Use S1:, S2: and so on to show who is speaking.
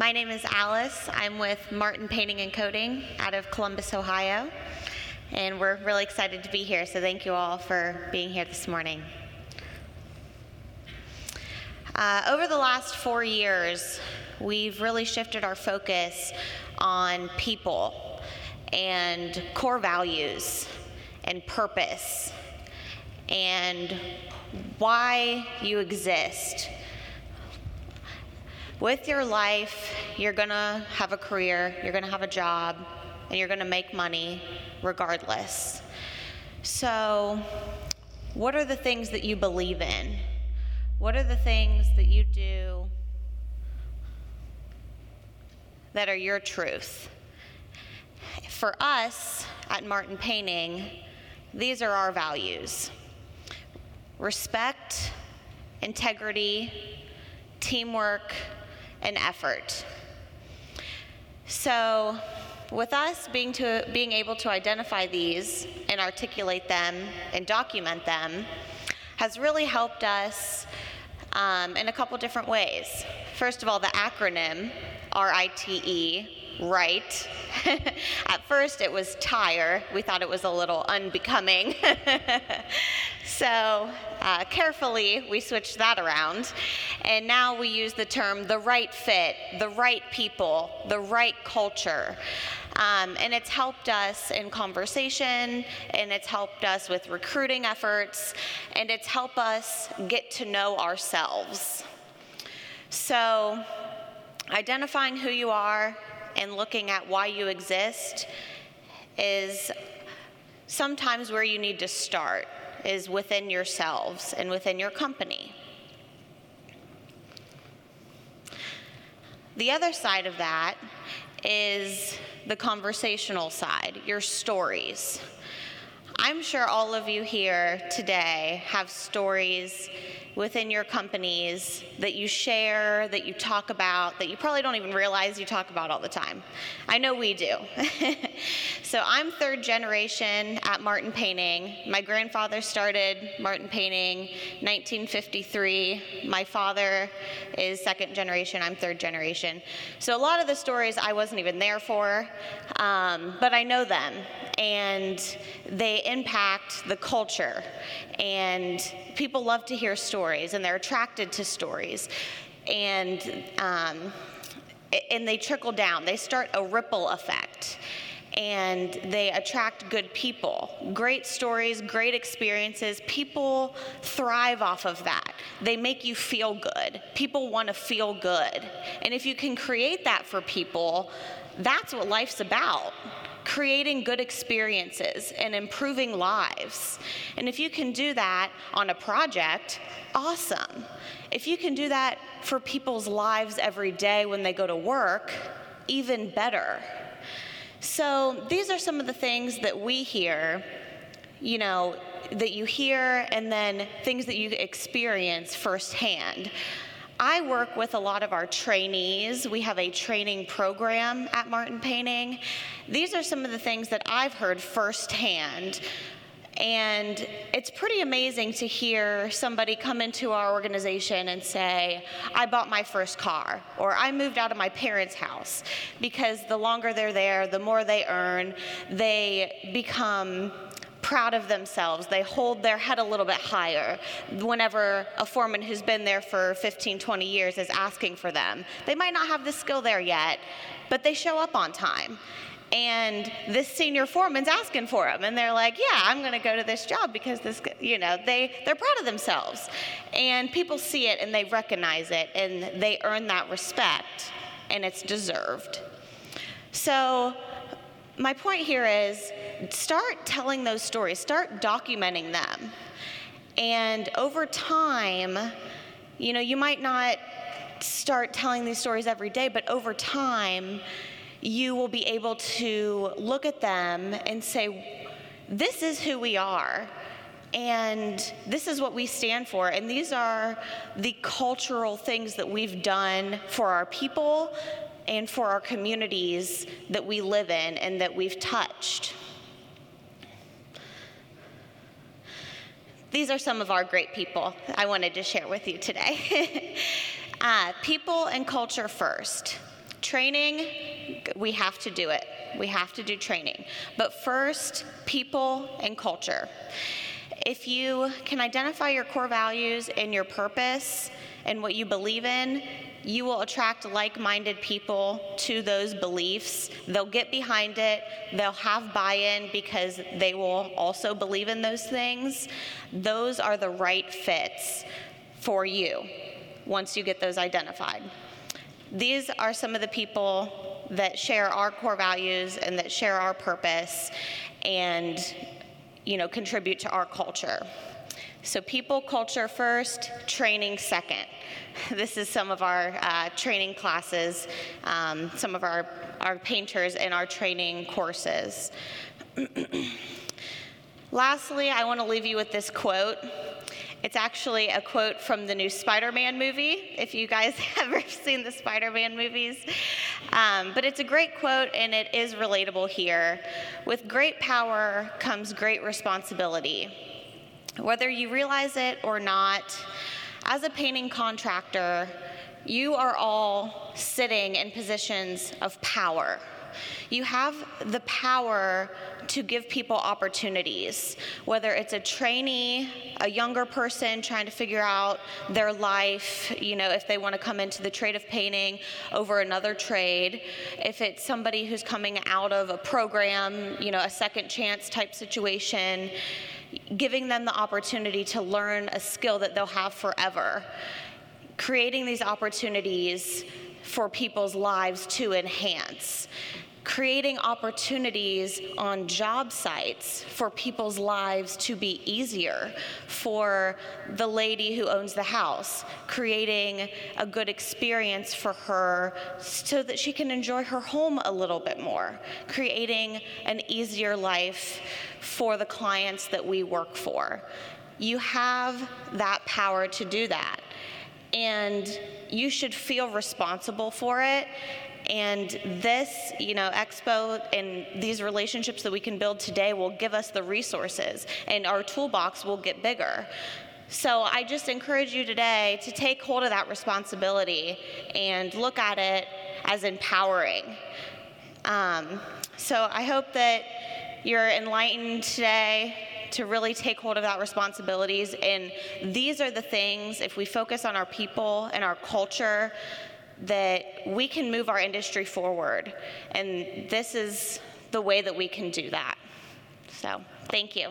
S1: My name is Alice. I'm with Martin Painting and Coating out of Columbus, Ohio. And we're really excited to be here, so thank you all for being here this morning. Uh, over the last four years, we've really shifted our focus on people and core values and purpose and why you exist with your life, you're going to have a career, you're going to have a job, and you're going to make money regardless. So, what are the things that you believe in? What are the things that you do that are your truth? For us at Martin Painting, these are our values respect, integrity, teamwork, and effort. So, with us being, to, being able to identify these and articulate them and document them has really helped us um, in a couple different ways. First of all, the acronym RITE, right. At first, it was tire. We thought it was a little unbecoming. so, uh, carefully, we switched that around. And now we use the term the right fit, the right people, the right culture. Um, and it's helped us in conversation, and it's helped us with recruiting efforts, and it's helped us get to know ourselves. So, identifying who you are and looking at why you exist is sometimes where you need to start is within yourselves and within your company. The other side of that is the conversational side, your stories. I'm sure all of you here today have stories within your companies that you share, that you talk about, that you probably don't even realize you talk about all the time. I know we do. so I'm third generation at Martin Painting. My grandfather started Martin Painting 1953. My father is second generation, I'm third generation. So a lot of the stories I wasn't even there for, um, but I know them and they impact the culture. And people love to hear stories, and they're attracted to stories. And um, and they trickle down. They start a ripple effect and they attract good people. Great stories, great experiences. People thrive off of that. They make you feel good. People want to feel good. And if you can create that for people, that's what life's about creating good experiences and improving lives. And if you can do that on a project, awesome. If you can do that for people's lives every day when they go to work, even better. So these are some of the things that we hear, you know, that you hear and then things that you experience firsthand. I work with a lot of our trainees. We have a training program at Martin Painting. These are some of the things that I've heard firsthand. And it's pretty amazing to hear somebody come into our organization and say, I bought my first car, or I moved out of my parents' house. Because the longer they're there, the more they earn, they become proud of themselves. They hold their head a little bit higher whenever a foreman who's been there for 15, 20 years is asking for them. They might not have the skill there yet, but they show up on time. And this senior foreman's asking for them, and they're like, "Yeah, I'm going to go to this job because this, you know, they they're proud of themselves, and people see it and they recognize it, and they earn that respect, and it's deserved." So my point here is start telling those stories, start documenting them. And over time, you know, you might not start telling these stories every day, but over time, you will be able to look at them and say, This is who we are. And this is what we stand for. And these are the cultural things that we've done for our people and for our communities that we live in and that we've touched. These are some of our great people I wanted to share with you today. uh, people and culture first. Training, we have to do it. We have to do training. But first, people and culture. If you can identify your core values and your purpose and what you believe in, you will attract like minded people to those beliefs. They'll get behind it, they'll have buy in because they will also believe in those things. Those are the right fits for you once you get those identified. These are some of the people that share our core values and that share our purpose and you know contribute to our culture. So people culture first, training second. This is some of our uh, training classes, um, some of our, our painters in our training courses. Lastly, I want to leave you with this quote. It's actually a quote from the new Spider Man movie, if you guys have ever seen the Spider Man movies. Um, but it's a great quote and it is relatable here. With great power comes great responsibility. Whether you realize it or not, as a painting contractor, you are all sitting in positions of power. You have the power to give people opportunities, whether it's a trainee, a younger person trying to figure out their life, you know, if they want to come into the trade of painting over another trade, if it's somebody who's coming out of a program, you know, a second chance type situation, giving them the opportunity to learn a skill that they'll have forever, creating these opportunities for people's lives to enhance creating opportunities on job sites for people's lives to be easier for the lady who owns the house, creating a good experience for her so that she can enjoy her home a little bit more, creating an easier life for the clients that we work for. You have that power to do that. And you should feel responsible for it and this, you know, expo and these relationships that we can build today will give us the resources, and our toolbox will get bigger. So I just encourage you today to take hold of that responsibility and look at it as empowering. Um, so I hope that you're enlightened today to really take hold of that responsibilities. And these are the things, if we focus on our people and our culture, that we can move our industry forward. And this is the way that we can do that. So, thank you.